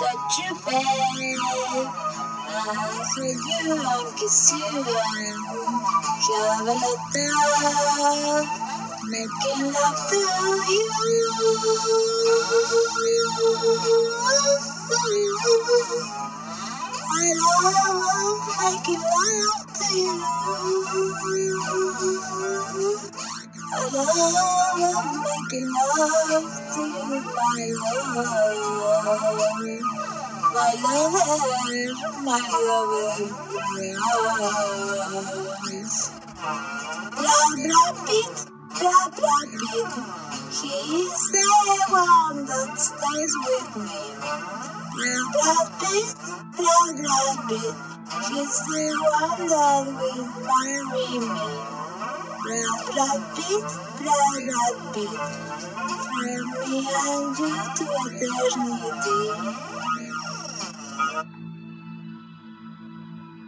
touch you, babe. Dance with you and kiss you and have a little making love to you. I love making love to you. I love making love to my love. My lover, my lover, yes. Blah, blah, beat, blah, blah, beat. He's the one stays with me. Blah, blah, beat, blah, blah, beat. He's the one that will marry me. Blah, beat, blah, beat. From me and you to eternity.